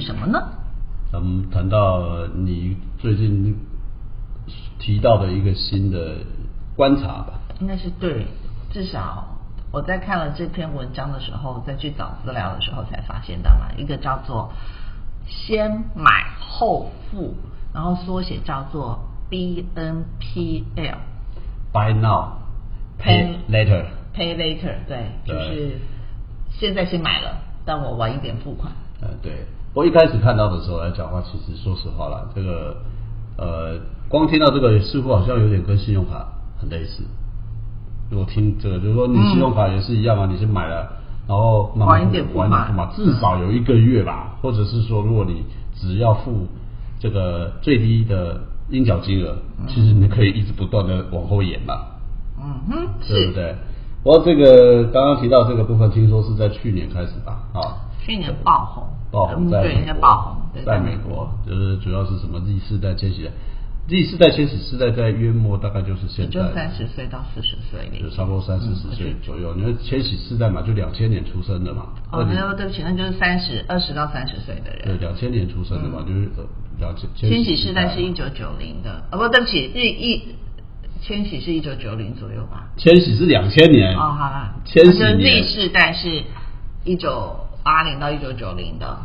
是什么呢？咱们谈到你最近提到的一个新的观察吧。应该是对，至少我在看了这篇文章的时候，再去找资料的时候才发现到嘛，一个叫做“先买后付”，然后缩写叫做 BNPL。Buy now, pay later。Pay later，对，就是现在先买了，但我晚一点付款。呃，对。我一开始看到的时候来讲话，其实说实话啦，这个呃，光听到这个似乎好像有点跟信用卡很类似。如果听这个，就是说你信用卡也是一样啊，你先买了，然后慢慢晚一点付晚一点付嘛嘛，至少有一个月吧，或者是说，如果你只要付这个最低的应缴金额，其实你可以一直不断的往后延嘛。嗯哼，对不对？不过这个刚刚提到这个部分，听说是在去年开始吧？啊，去年爆红，爆红在美国，应该爆红，对，在美国，就是主要是什么 Z 世代、千禧代，Z 世代、千禧世代在约莫大概就是现在，就三十岁到四十岁就差不多三四十岁左右。因为千禧世代嘛，就两千年出生的嘛，哦，20那对不起，那就是三十二十到三十岁的人对，两千年出生的嘛，就是呃两千。千禧世代是一九九零的，哦不，对不起，日一千禧是一九九零左右吧？千禧是两千年。哦，好了，千禧那世代是一九八零到一九九零的，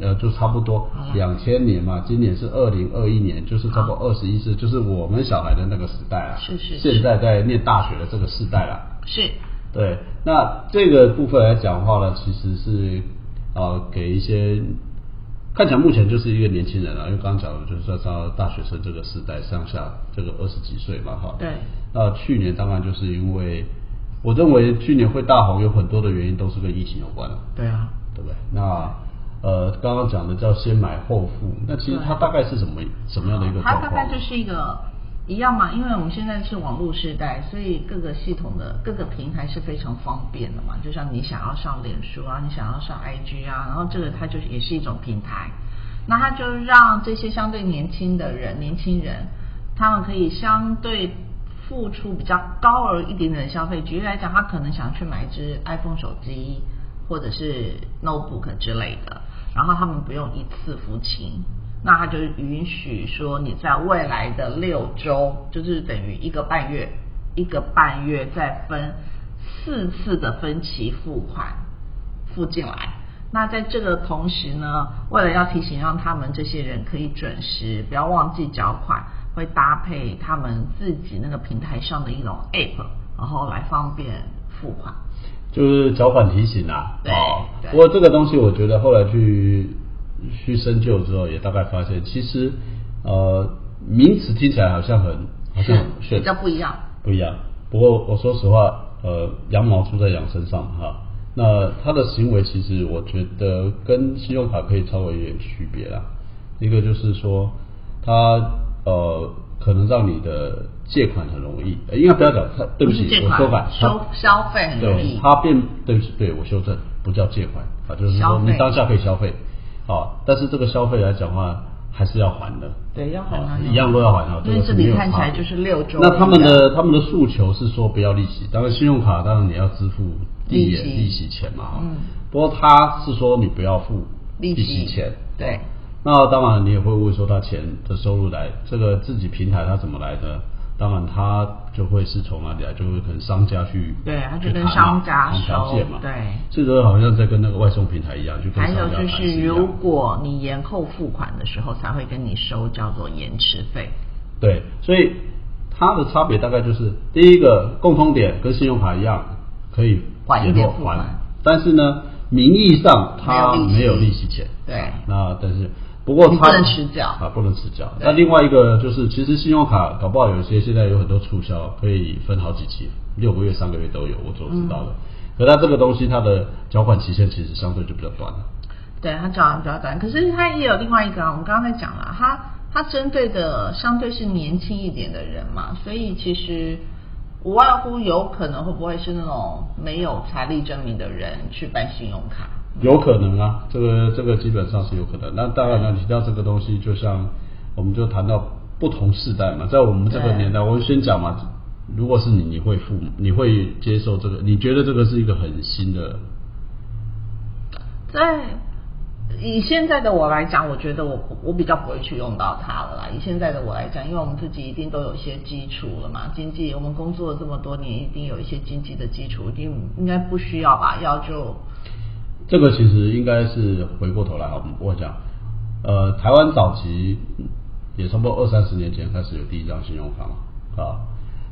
呃，就差不多两千年嘛，今年是二零二一年，就是差不多二十一世，就是我们小孩的那个时代啊。是是是现在在念大学的这个时代啊。是对，那这个部分来讲的话呢，其实是呃给一些看起来目前就是一个年轻人啊，因为刚刚讲的就是说到大学生这个时代上下，这个二十几岁嘛哈。对。那去年当然就是因为，我认为去年会大红有很多的原因都是跟疫情有关的。对啊，对不对？那呃，刚刚讲的叫先买后付，那其实它大概是什么什么样的一个它状况？大概就是一个一样嘛，因为我们现在是网络时代，所以各个系统的各个平台是非常方便的嘛。就像你想要上脸书啊，你想要上 IG 啊，然后这个它就也是一种平台，那它就让这些相对年轻的人、年轻人，他们可以相对付出比较高额一点点的消费。举例来讲，他可能想去买一只 iPhone 手机或者是 notebook 之类的，然后他们不用一次付清。那他就允许说你在未来的六周，就是等于一个半月，一个半月再分四次的分期付款付进来。那在这个同时呢，为了要提醒让他们这些人可以准时，不要忘记缴款，会搭配他们自己那个平台上的一种 app，然后来方便付款。就是缴款提醒啊。对不过这个东西，我觉得后来去去深究之后，也大概发现，其实呃名词听起来好像很好像是比较不一样。不一样。不过我说实话，呃，羊毛出在羊身上哈。那他的行为其实我觉得跟信用卡可以稍微有点区别啦。一个就是说，他呃可能让你的借款很容易，呃应该不要讲，他对不起我修改，收他消费很容易对，它变对不起，对我修正，不叫借款啊，就是说你当下可以消费啊，但是这个消费来讲的话，还是要还的。对要还啊啊一样都要还啊。因为个是没有这里看起来就是六周那他们的他们的诉求是说不要利息，当然信用卡当然你要支付利息利息钱嘛。哈嗯不过他是说你不要付利息息钱。对。那当然，你也会问说他钱的收入来，这个自己平台他怎么来的？当然，他就会是从哪里来，就会可能商家去对他就跟商家谈条收件嘛。对这个好像在跟那个外送平台一样，就跟还有就是，如果你延后付款的时候，才会跟你收叫做延迟费。对，所以它的差别大概就是第一个共通点跟信用卡一样，可以延后点付款还，但是呢，名义上它没有利息钱。对那但是不过它你不能迟缴啊，不能迟缴。那另外一个就是，其实信用卡搞不好有一些现在有很多促销，可以分好几期，六个月、三个月都有，我所知道的。嗯可它这个东西，它的缴款期限其实相对就比较短了。对，它缴款比较短，可是它也有另外一个啊，我们刚刚在讲了，它它针对的相对是年轻一点的人嘛，所以其实无外乎有可能会不会是那种没有财力证明的人去办信用卡。有可能啊，这个这个基本上是有可能。那当然了，提到这个东西，就像我们就谈到不同世代嘛，在我们这个年代，我先讲嘛，如果是你，你会付，你会接受这个？你觉得这个是一个很新的？在以现在的我来讲，我觉得我我比较不会去用到它了啦。以现在的我来讲，因为我们自己一定都有一些基础了嘛，经济我们工作了这么多年，一定有一些经济的基础，一定应该不需要吧？要就这个其实应该是回过头来哈，我讲，呃，台湾早期也差不多二三十年前开始有第一张信用卡嘛，啊，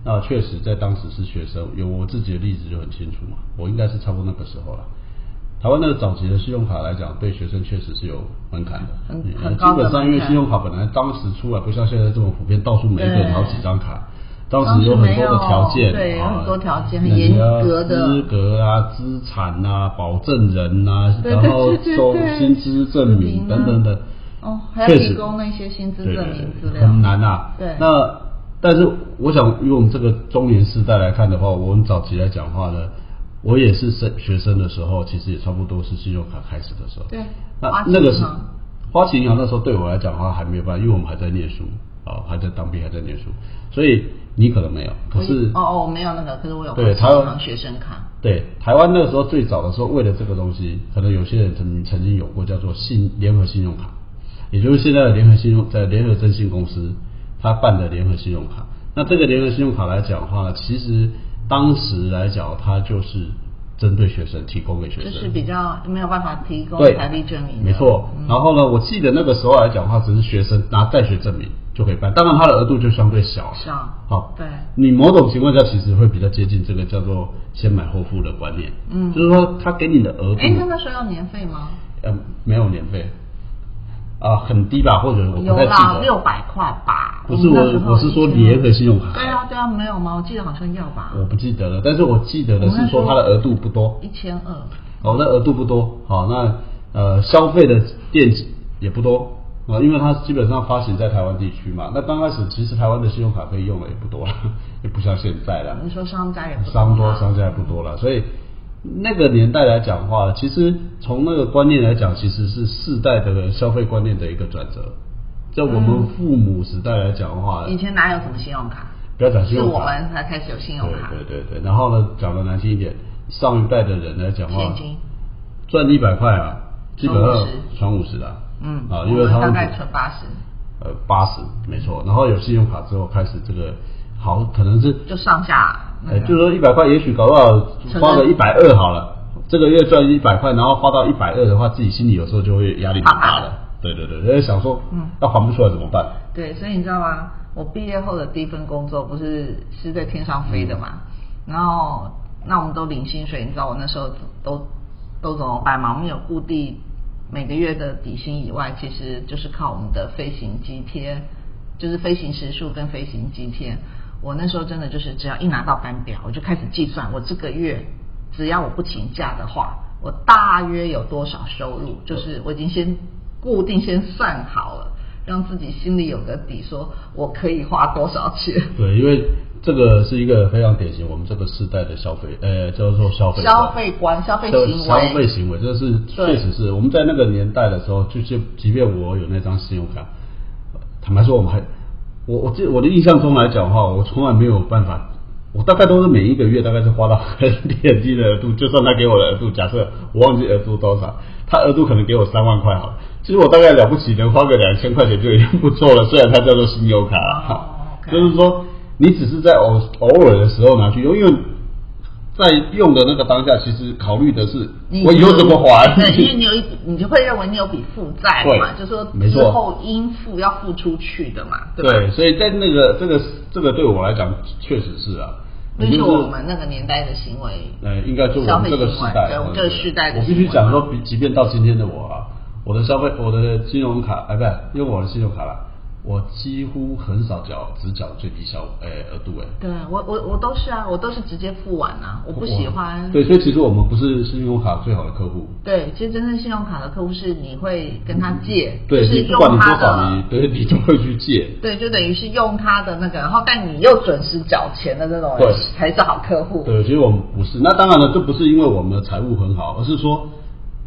那确实在当时是学生，有我自己的例子就很清楚嘛，我应该是差不多那个时候了。台湾那个早期的信用卡来讲，对学生确实是有门槛的，很高的基本上因为信用卡本来当时出来不像现在这么普遍，到处每一个人好几张卡。当当时时有很多的条件，对有啊很多条件很严格的资格啊、资产啊、保证人啊，然后收薪资证明等等等。哦，还要提供那些薪资对证明资料，很难啊。对，那但是我想，以我们这个中年世代来看的话，我们早期来讲话呢，我也是生学生的时候，其实也差不多是信用卡开始的时候。对那那个是花旗银行那时候对我来讲的话还没有办法，因为我们还在念书啊、还在当兵，还在念书，所以你可能没有，可是哦哦，我没有那个，可是我有对台湾学生卡，对，台湾那个时候最早的时候，为了这个东西，可能有些人曾曾经有过叫做信联合信用卡，也就是现在的联合信用在联合征信公司他办的联合信用卡。那这个联合信用卡来讲的话呢，其实当时来讲，它就是针对学生提供给学生，就是比较没有办法提供对财力证明，没错。嗯然后呢，我记得那个时候来讲的话，只是学生拿在学证明就可以办，当然它的额度就相对小。是啊好，对你某种情况下其实会比较接近这个叫做先买后付的观念。嗯就是说他给你的额度，哎，那那时候要年费吗？呃没有年费啊，很低吧，或者我不太记得。六百块吧。不是我我是说联合信用卡对啊对啊，没有吗？我记得好像要吧，我不记得了，但是我记得的是说它的额度不多。一千二。哦，那额度不多，好，那呃消费的电子也不多啊，因为它基本上发行在台湾地区嘛。那刚开始其实台湾的信用卡可以用的也不多了，也不像现在了。你说商家也不商多商家也不多了，所以那个年代来讲的话，其实从那个观念来讲，其实是世代的消费观念的一个转折。在我们父母时代来讲的话，以前哪有什么信用卡？不要讲信用卡，是我们才开始有信用卡。对对对对，然后呢，讲的难听一点，上一代的人来讲话现，金。赚一百块啊，基本上传50传五十的，嗯，啊，因为他们大概存八十，呃八十没错，然后有信用卡之后开始这个好可能是就上下。就是说一百块，也许搞不好花个了一百二好了，这个月赚一百块，然后花到一百二的话，自己心里有时候就会压力蛮大的。对对对，在想说，嗯那还不出来怎么办？对，所以你知道吗？我毕业后的第一份工作不是是在天上飞的嘛，然后那我们都领薪水，你知道我那时候都都怎么办吗？我们有固定每个月的底薪以外，其实就是靠我们的飞行津贴，就是飞行时数跟飞行津贴。我那时候真的就是只要一拿到班表，我就开始计算我这个月只要我不请假的话，我大约有多少收入，就是我已经先固定先算好了，让自己心里有个底，说我可以花多少钱。对，因为这个是一个非常典型我们这个时代的消费，呃，叫做消费观。消费观、消费行为、消费行为，这是对。确实是我们在那个年代的时候，就是即便我有那张信用卡，坦白说，我们还我我记我的印象中来讲的话，我从来没有办法，我大概都是每一个月大概是花到很点低的额度，就算他给我的额度，假设我忘记额度多少，他额度可能给我三万块好了，其实我大概了不起能花个两千块钱就已经不错了，虽然它叫做信用卡就是说你只是在偶偶尔的时候拿去用，因为。在用的那个当下，其实考虑的是我以后怎么还。对，因为你有一，你就会认为你有笔负债嘛，对就说之后应付要付出去的嘛，对？对，所以在那个这个这个对我来讲确实是啊，那是我们那个年代的行为。呃，应该说我们这个时代，我们这个时代的我必须讲说，比即便到今天的我啊，我的消费，我的信用卡，哎，不是用我的信用卡啦，我几乎很少缴，只缴最低消，诶，额度，哎。对我我我都是啊，我都是直接付完啊，我不喜欢。对，所以其实我们不是信用卡最好的客户。对，其实真正信用卡的客户是你会跟他借，对，就是用你不管你多他少，你的，对你都会去借。对，就等于是用他的那个，然后但你又准时缴钱的那种才是好客户。对，其实我们不是。那当然了，这不是因为我们的财务很好，而是说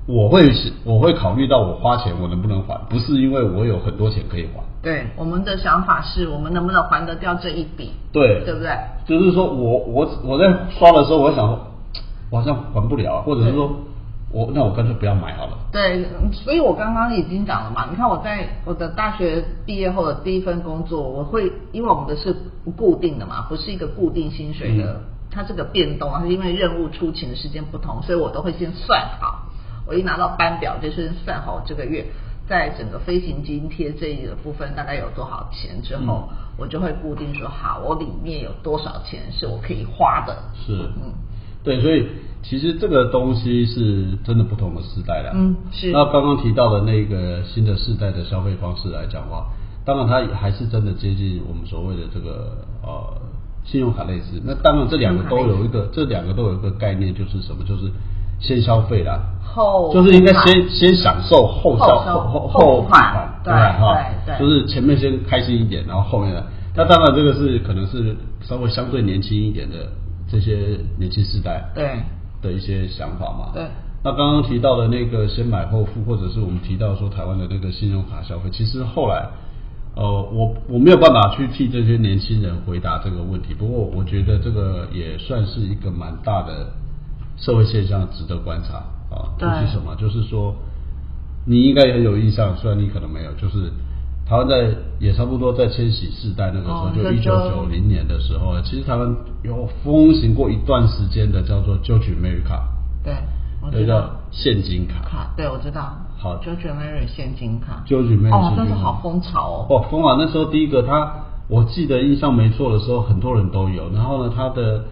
我会我会考虑到我花钱我能不能还，不是因为我有很多钱可以还。对，我们的想法是我们能不能还得掉这一笔？对，对不对？就是说我我我在刷的时候，我想好像还不了，或者是说我那我干脆不要买好了。对，所以我刚刚已经讲了嘛，你看我在我的大学毕业后的第一份工作，我会因为我们的是不固定的嘛，不是一个固定薪水的，它这个变动啊，是因为任务出勤的时间不同，所以我都会先算好，我一拿到班表就是算好这个月在整个飞行津贴这一个部分大概有多少钱之后，我就会固定说好，我里面有多少钱是我可以花的。是，嗯，对，所以其实这个东西是真的不同的时代了。嗯是那刚刚提到的那个新的世代的消费方式来讲的话，当然它还是真的接近我们所谓的这个呃信用卡类似。那当然这两个都有一个，这两个都有一个概念，就是什么？就是先消费啦。后就是应该先先享受后消后后款款，对？哈对对就是前面先开心一点，然后后面的。那当然这个是可能是稍微相对年轻一点的这些年轻世代对的一些想法嘛。对那刚刚提到的那个先买后付，或者是我们提到说台湾的那个信用卡消费，其实后来，呃，我我没有办法去替这些年轻人回答这个问题。不过我觉得这个也算是一个蛮大的社会现象，值得观察啊。对就是什么？就是说，你应该也有印象，虽然你可能没有，就是台湾在也差不多在千禧世代那个时候，哦就一九九零年的时候，其实台湾有风行过一段时间的叫做 George Mary 卡。对，我那叫知道。现金卡。卡，对，我知道。好九九 Mary 现金卡。George Mary 哦，那是好风潮哦。哦，风啊！那时候第一个他，我记得印象没错的时候，很多人都有。然后呢，他的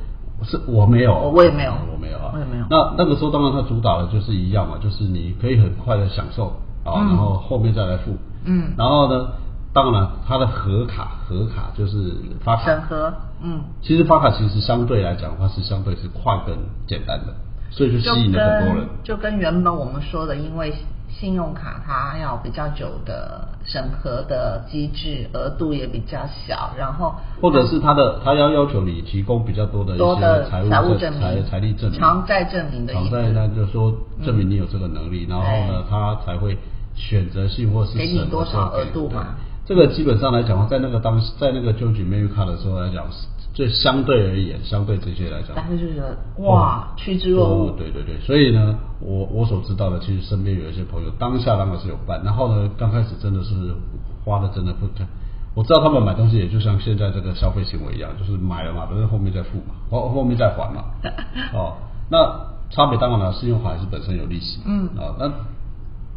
是我没有，我我也没有。我没有啊，我也没有。那那个时候当然它主打的就是一样嘛，就是你可以很快的享受啊，嗯。然后后面再来付。嗯。然后呢，当然它的核卡，核卡就是发卡。审核，嗯，其实发卡其实相对来讲的话是相对是快跟简单的，所以就吸引了很多人。就跟原本我们说的，因为信用卡它要比较久的审核的机制，额度也比较小，然后或者是他的他要要求你提供比较多的一些财务财务证证明、财财力证明、偿债证明的意偿债，思。那就说证明你有这个能力，然后呢，他才会选择性或是给你多少额度嘛。这个基本上来讲，在那个当在那个纠举 m e r 卡的时候来讲，就相对而言，相对这些来讲，大家就觉得哇，趋之若鹜哦。对对对，所以呢，我我所知道的，其实身边有一些朋友，当下当然是有办，然后呢，刚开始真的是花的真的不太。我知道他们买东西也就像现在这个消费行为一样，就是买了嘛，反正后面再付嘛，后后面再还嘛。哦，那差别当然了，信用卡还是本身有利息。嗯啊、那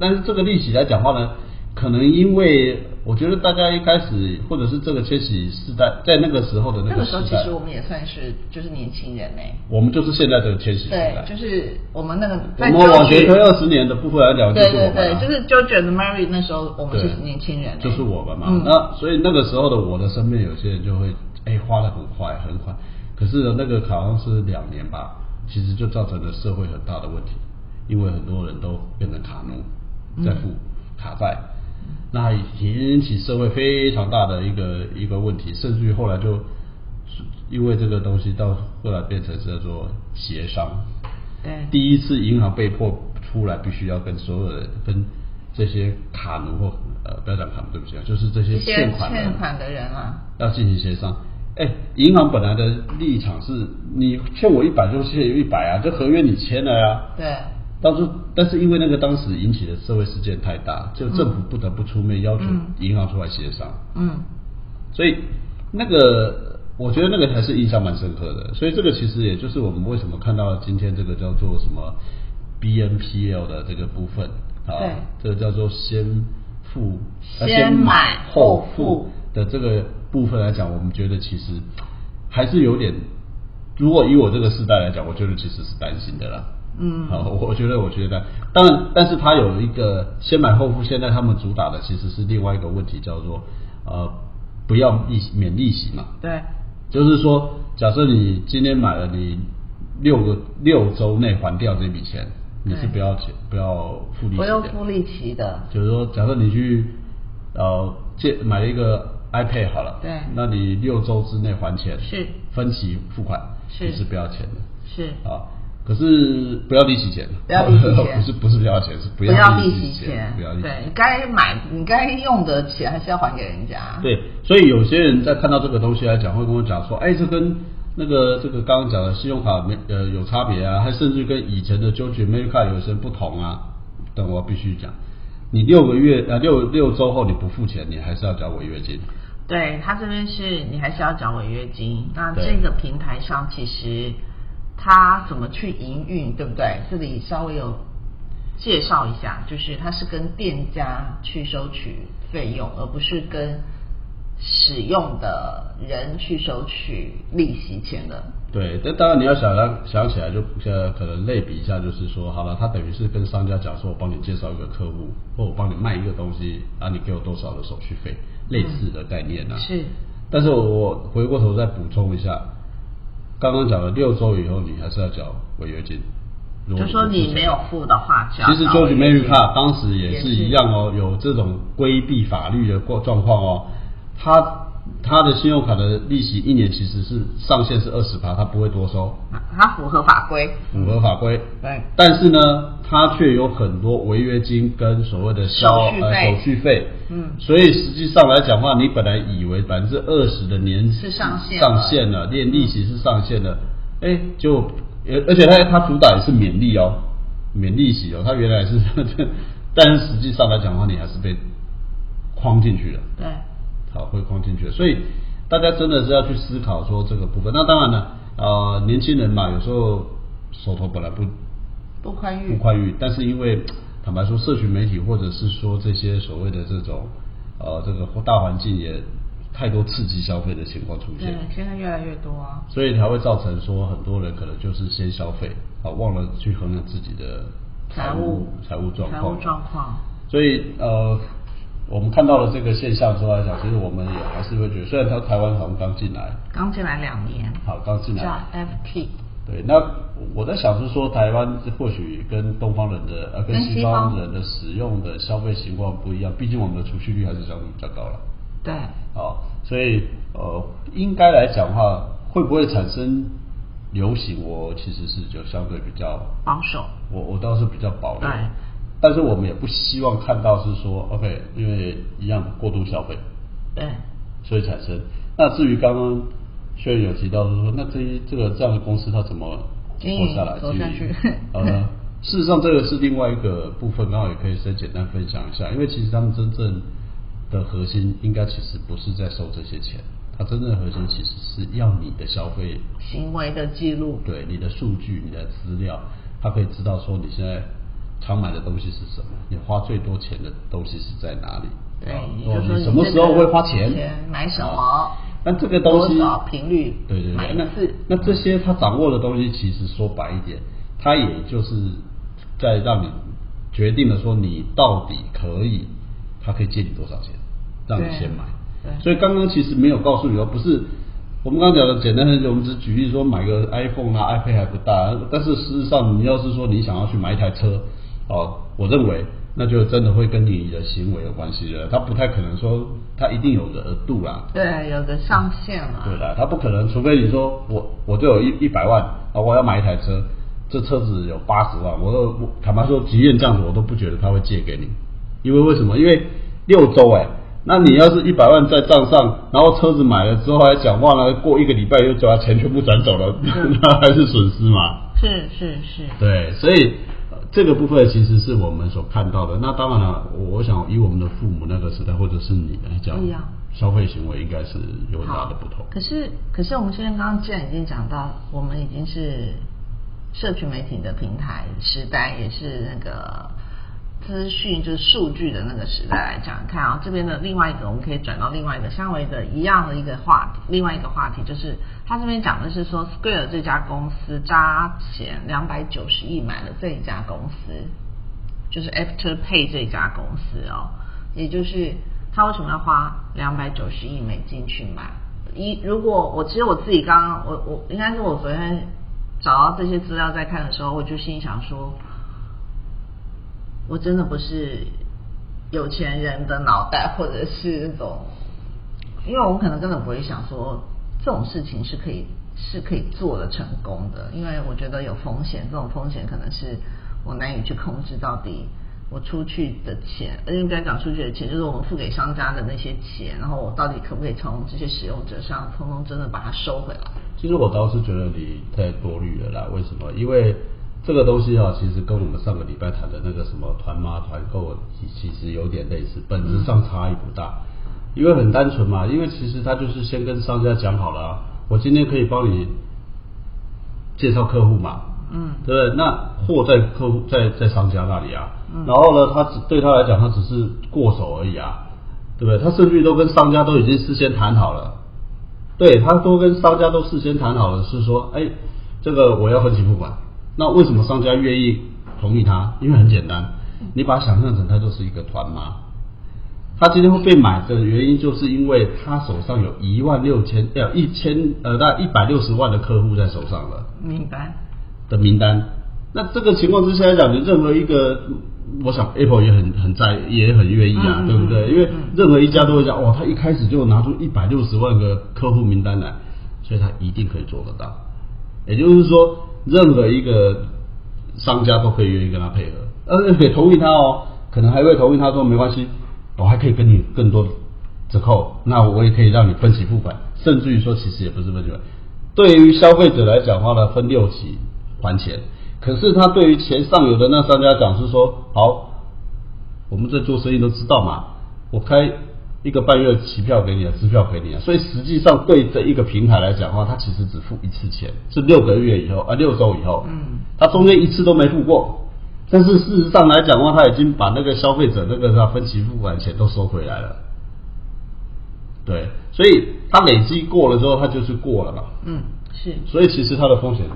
但是这个利息来讲话呢，可能因为我觉得大家一开始或者是这个千禧世代，在那个时候的那那个时候个时代，其实我们也算是就是年轻人呢。我们就是现在这个千禧世对代，，就是我们那个我们往前推二十年的部分来聊，就对对是我们、啊，对，就是 George and Mary 那时候我们就是年轻人欸，就是我们嘛。嗯那所以那个时候的我的身边有些人就会哎花的很快很快，可是呢那个好像是两年吧，其实就造成了社会很大的问题，因为很多人都变成卡奴，在付卡债。那引起社会非常大的一个一个问题，甚至于后来就因为这个东西到后来变成是叫做协商，对。第一次银行被迫出来，必须要跟所有人、跟这些卡奴或呃，不要讲卡奴，对不起啊，就是这些欠款的欠款的人啊，要进行协商。哎，银行本来的立场是你欠我一百就欠一百啊，这合约你签了呀、对当初，但是因为那个当时引起的社会事件太大，就政府不得不出面要求嗯银行出来协商。嗯所以那个我觉得那个还是印象蛮深刻的。所以这个其实也就是我们为什么看到今天这个叫做什么 BNPL 的这个部分啊，这个叫做先付呃先买后付付的这个部分来讲，我们觉得其实还是有点，如果以我这个时代来讲，我觉得其实是担心的啦。嗯。好，我觉得，我觉得，当然，但是它有一个先买后付，现在他们主打的其实是另外一个问题，叫做呃不要利息免利息嘛，对。就是说，假设你今天买了，你六个六周内还掉这笔钱，你是不要钱不要付利息不，用付利息的，就是说，假设你去呃借买了一个 iPad 好了，对。那你六周之内还钱，是。分期付款，是。你是不要钱的。是。啊。可是不要利息钱，不要利息钱 不是不是不要钱，是不不要利息钱，不要利息对，该买你该用的钱还是要还给人家。对，所以有些人在看到这个东西来讲，会跟我讲说，哎，这跟那个这个刚刚讲的信用卡没呃有差别啊，还甚至跟以前的 George America 有些不同啊。但我必须讲，你六个月呃六六周后你不付钱，你还是要交违约金。对他这边是你还是要交违约金。那这个平台上其实它怎么去营运，对不对？这里稍微有介绍一下，就是它是跟店家去收取费用，而不是跟使用的人去收取利息钱的。对，但当然你要想想想起来就，呃可能类比一下，就是说，好了，他等于是跟商家讲说，我帮你介绍一个客户，或我帮你卖一个东西，啊，你给我多少的手续费，类似的概念啊。是。但是我我回过头再补充一下，刚刚讲了六周以后，你还是要缴违约金。就说你没有付的话，其实缴 George 违约 Mary 金 Car 当时也是也是一样哦，有这种规避法律的过状况哦。他他的信用卡的利息一年其实是上限是二十趴，他不会多收，他符合法规。符合法规。对但是呢，他却有很多违约金跟所谓的消手续费呃手续费。嗯所以实际上来讲话，你本来以为百分之二十的年是上限上限了，连利息是上限的，哎，就而而且他他主打也是免利哦，免利息哦，他原来是，但是实际上来讲的话，你还是被框进去了。对。好，会框进去，所以大家真的是要去思考说这个部分。那当然了，呃，年轻人嘛，有时候手头本来不不宽裕不宽裕，但是因为坦白说，社群媒体或者是说这些所谓的这种呃这个大环境也太多刺激消费的情况出对现，，现在越来越多啊。所以才会造成说很多人可能就是先消费啊，忘了去衡量自己的财务务财务状况财务。状况。所以呃，我们看到了这个现象之后来讲，其实我们也还是会觉得，虽然它台湾好像刚进来，刚进来两年，好刚进来。叫 FT，对，那我在想是说，台湾或许跟东方人的呃跟跟西西方方人的使用的消费情况不一样，毕竟我们的储蓄率还是相对比较高了。对，好，所以呃，应该来讲的话，会不会产生流行？我其实是就相对比较保守。我我倒是比较保留。对，但是我们也不希望看到是说，OK，因为一样过度消费，对，所以产生。那至于刚刚轩辕有提到，是说那这一这个这样的公司它怎么活下来？走下去呃，事实上这个是另外一个部分，刚好也可以先简单分享一下，因为其实他们真正的核心应该其实不是在收这些钱，它真正的核心其实是要你的消费行为的记录。对你的数据、你的资料，它可以知道说你现在常买的东西是什么，你花最多钱的东西是在哪里。对啊，也就是说你什么时候会花钱？钱买什么啊那这个东西多少频率对对对，那这些他掌握的东西，其实说白一点，他也就是在让你决定了说你到底可以，他可以借你多少钱，让你先买。对所以刚刚其实没有告诉你哦，不是我们刚刚讲的简单的，我们只举例说买个 iPhone 啊，iPad 还不大，但是事实上你要是说你想要去买一台车，哦，我认为那就真的会跟你的行为有关系了，他不太可能说他一定有个额度啦，对，有个上限嘛。对啦，他不可能，除非你说我我就有一一百万啊，我要买一台车，这车子有八十万，我都我坦白说，即便这样子，我都不觉得他会借给你，因为为什么？因为六周哎、那你要是一百万在账上，然后车子买了之后还讲忘了，过一个礼拜又叫他钱全部转走了，那还是损失嘛。是是是。对，所以、呃这个部分其实是我们所看到的。那当然了，我我想以我们的父母那个时代，或者是你来讲消费行为应该是有很大的不同。可是可是我们现在刚刚既然已经讲到，我们已经是社群媒体的平台时代，也是那个资讯就是数据的那个时代来讲，看啊这边的另外一个，我们可以转到另外一个相为的一样的一个话题，另外一个话题就是他这边讲的是说，Square 这家公司扎钱两百九十亿买了这一家公司，就是 Afterpay 这家公司哦，也就是他为什么要花两百九十亿美金去买？一如果我其实我自己刚刚我我应该是我昨天找到这些资料在看的时候，我就心里想说，我真的不是有钱人的脑袋，或者是那种，因为我们可能根本不会想说这种事情是可以是可以做得成功的，因为我觉得有风险，这种风险可能是我难以去控制到底。我出去的钱，应该讲出去的钱，就是我们付给商家的那些钱，然后我到底可不可以从这些使用者上，通通真的把它收回来？其实我倒是觉得你太多虑了啦。为什么？因为这个东西啊，其实跟我们上个礼拜谈的那个什么团妈团购，其实有点类似，本质上差异不大。因为很单纯嘛，因为其实他就是先跟商家讲好了啊，我今天可以帮你介绍客户嘛。嗯，对不对？那货在客户在在商家那里啊，然后呢，他只对他来讲，他只是过手而已啊，对不对？他甚至都跟商家都已经事先谈好了，对他都跟商家都事先谈好了，是说，哎，这个我要分期付款。那为什么商家愿意同意他？因为很简单，你把它想象成他就是一个团妈，他今天会被买的原因，就是因为他手上有一万六千要一千呃，大概一百六十万的客户在手上了。明白。的名单，那这个情况之下来讲，你任何一个，我想 Apple 也很很在，也很愿意啊，对不对？因为任何一家都会讲，哇，他一开始就拿出一百六十万个客户名单来，所以他一定可以做得到。也就是说，任何一个商家都可以愿意跟他配合，而且同意他哦，可能还会同意他说没关系，我还可以跟你更多折扣，那我也可以让你分期付款，甚至于说其实也不是分期付款，对于消费者来讲的话呢，分六期。还钱，可是他对于钱上游的那商家讲是说，好，我们在做生意都知道嘛，我开一个半月期票给你的，支票给你。啊，所以实际上对这一个平台来讲的话，它其实只付一次钱，是六个月以后啊，六周以后，嗯，它中间一次都没付过，但是事实上来讲的话，他已经把那个消费者那个他分期付款钱都收回来了，对，所以它累积过了之后，它就是过了嘛，嗯，是，所以其实它的风险。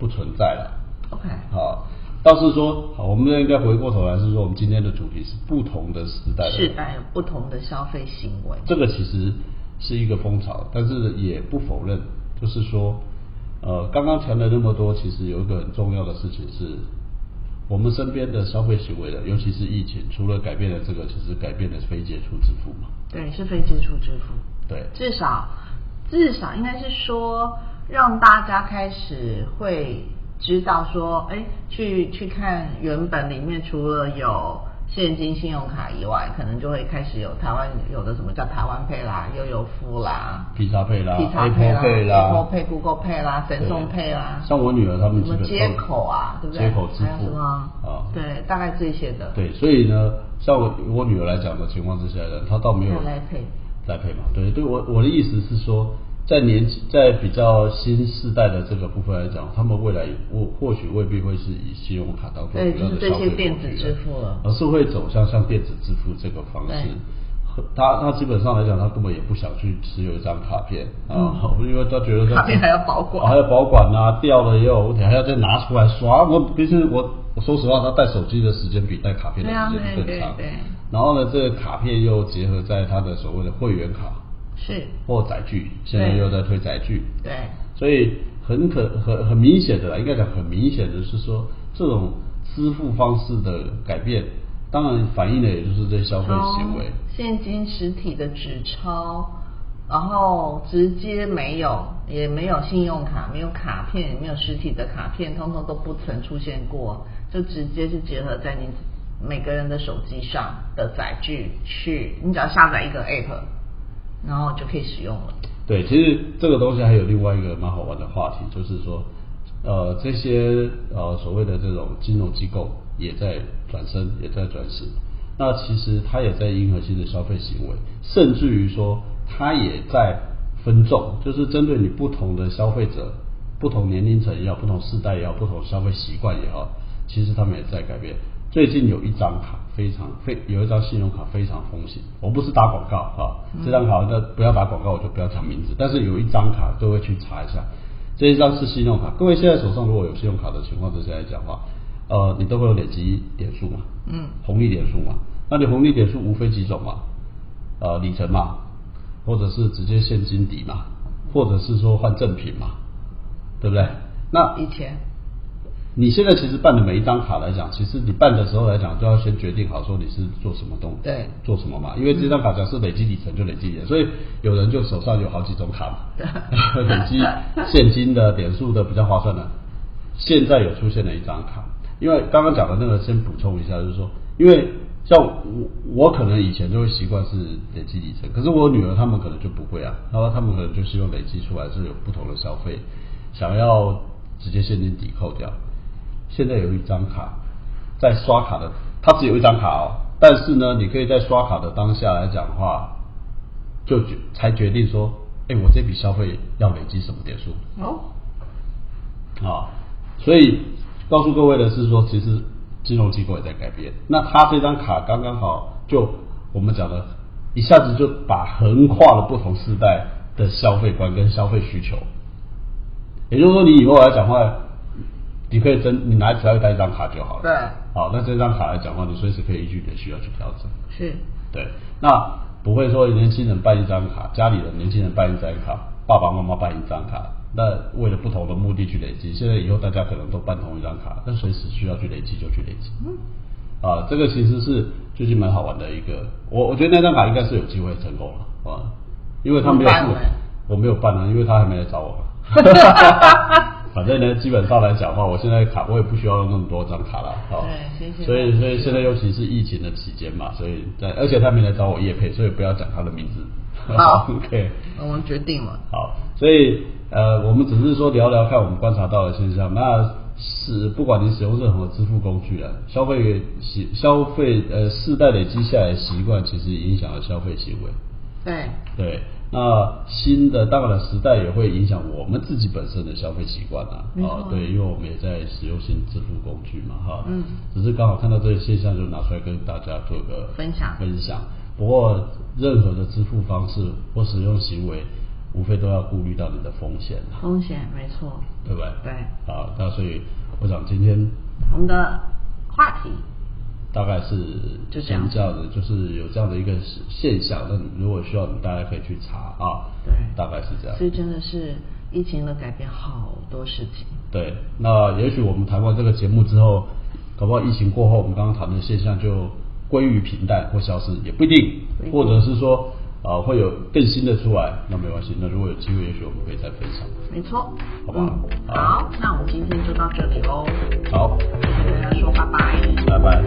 不存在了。OK，好，倒是说，好，我们应该回过头来是说，我们今天的主题是不同的时代，时代有不同的消费行为。这个其实是一个风潮，但是也不否认，就是说，呃，刚刚谈了那么多，其实有一个很重要的事情是，我们身边的消费行为的，尤其是疫情，除了改变了这个，其实改变了非接触支付嘛。对，是非接触支付。对，至少至少应该是说。让大家开始会知道说，哎，去去看原本里面除了有现金、信用卡以外，可能就会开始有台湾有的什么叫台湾配啦、悠游付啦、披萨配啦、Apple Pay 啦、Apple Pay、Google Pay 啦、神送配啦。像我女儿他们什么接口啊，对不对？接口支付啊，对，大概这些的。对，所以呢，像我我女儿来讲的情况之下呢，她倒没有来配来配嘛。对，对我我的意思是说。在年在比较新世代的这个部分来讲，他们未来或或许未必会是以信用卡当做主要的消费工具，而是会走向像电子支付这个方式。他他基本上来讲，他根本也不想去持有一张卡片啊，因为他觉得卡片还要保管，还要保管啊，掉了也有问题，还要再拿出来刷。我其实我我说实话，他带手机的时间比带卡片的时间更长。然后呢，这个卡片又结合在他的所谓的会员卡。是。或载具，现在又在推载具，对，所以很可很很明显的，应该讲很明显的是说，这种支付方式的改变，当然反映的也就是这消费行为，现金实体的纸钞，然后直接没有，也没有信用卡，没有卡片，也没有实体的卡片，通通都不曾出现过，就直接是结合在你每个人的手机上的载具去，你只要下载一个 app。然后就可以使用了。对，其实这个东西还有另外一个蛮好玩的话题，就是说，呃，这些呃所谓的这种金融机构也在转身，也在转型。那其实它也在迎合新的消费行为，甚至于说，它也在分众，就是针对你不同的消费者、不同年龄层也好、不同世代也好、不同消费习惯也好，其实他们也在改变。最近有一张卡非常非有一张信用卡非常风行，我不是打广告啊，这张卡那不要打广告，我就不要讲名字。但是有一张卡，各位去查一下，这一张是信用卡。各位现在手上如果有信用卡的情况之下来讲话，呃，你都会有累积点数嘛，嗯，红利点数嘛。那你红利点数无非几种嘛，呃，里程嘛，或者是直接现金抵嘛，或者是说换赠品嘛，对不对？那以前。你现在其实办的每一张卡来讲，其实你办的时候来讲，都要先决定好说你是做什么动作，对做什么嘛。因为这张卡假设累积里程就累积点，所以有人就手上有好几种卡嘛，累积现金的、点数的比较划算的。现在有出现了一张卡，因为刚刚讲的那个先补充一下，就是说，因为像我我可能以前就会习惯是累积里程，可是我女儿他们可能就不会啊，然后他们可能就希望累积出来是有不同的消费，想要直接现金抵扣掉。现在有一张卡，在刷卡的，它只有一张卡哦，但是呢，你可以在刷卡的当下来讲的话，就决才决定说，哎，我这笔消费要累积什么点数哦，啊？所以告诉各位的是说，其实金融机构也在改变。那它这张卡刚刚好，就我们讲的，一下子就把横跨了不同时代的消费观跟消费需求。也就是说，你以后来讲话，你可以真你拿只要带一张卡就好了。对好，那这张卡来讲话，你随时可以依据你的需要去调整。是，对，那不会说年轻人办一张卡，家里的年轻人办一张卡，爸爸妈妈办一张卡，那为了不同的目的去累积。现在以后大家可能都办同一张卡，但随时需要去累积就去累积。嗯，啊，这个其实是最近蛮好玩的一个，我我觉得那张卡应该是有机会成功了啊，因为他没有我没有办啊，因为他还没来找我。反正呢，基本上来讲的话，我现在卡我也不需要用那么多张卡了，好、对谢谢所以所以现在尤其是疫情的期间嘛，所以在而且他没来找我叶配，所以不要讲他的名字。好，OK。我们决定了。好，所以呃，我们只是说聊聊看我们观察到的现象。那是不管你使用任何支付工具啊，消费习消费呃世代累积下来习惯，其实影响了消费行为。对，对，那新的当然时代也会影响我们自己本身的消费习惯啊。啊，对，因为我们也在使用新支付工具嘛，哈。嗯。只是刚好看到这些现象，就拿出来跟大家做个分享分享。不过，任何的支付方式或使用行为，无非都要顾虑到你的风险啊，风险没错。对不对？对啊，那所以我想今天我们的话题大概是就这样这样的，就是有这样的一个现象。那如果需要，大家可以去查啊。对大概是这样。所以真的是疫情的改变好多事情。对，那也许我们谈完这个节目之后，搞不好疫情过后，我们刚刚谈的现象就归于平淡或消失，也不一，定或者是说啊、呃会有更新的出来，那没关系。那如果有机会，也许我们可以再分享。没错，好不好嗯，好好，那我们今天就到这里喽，好，跟大家说拜拜。拜拜。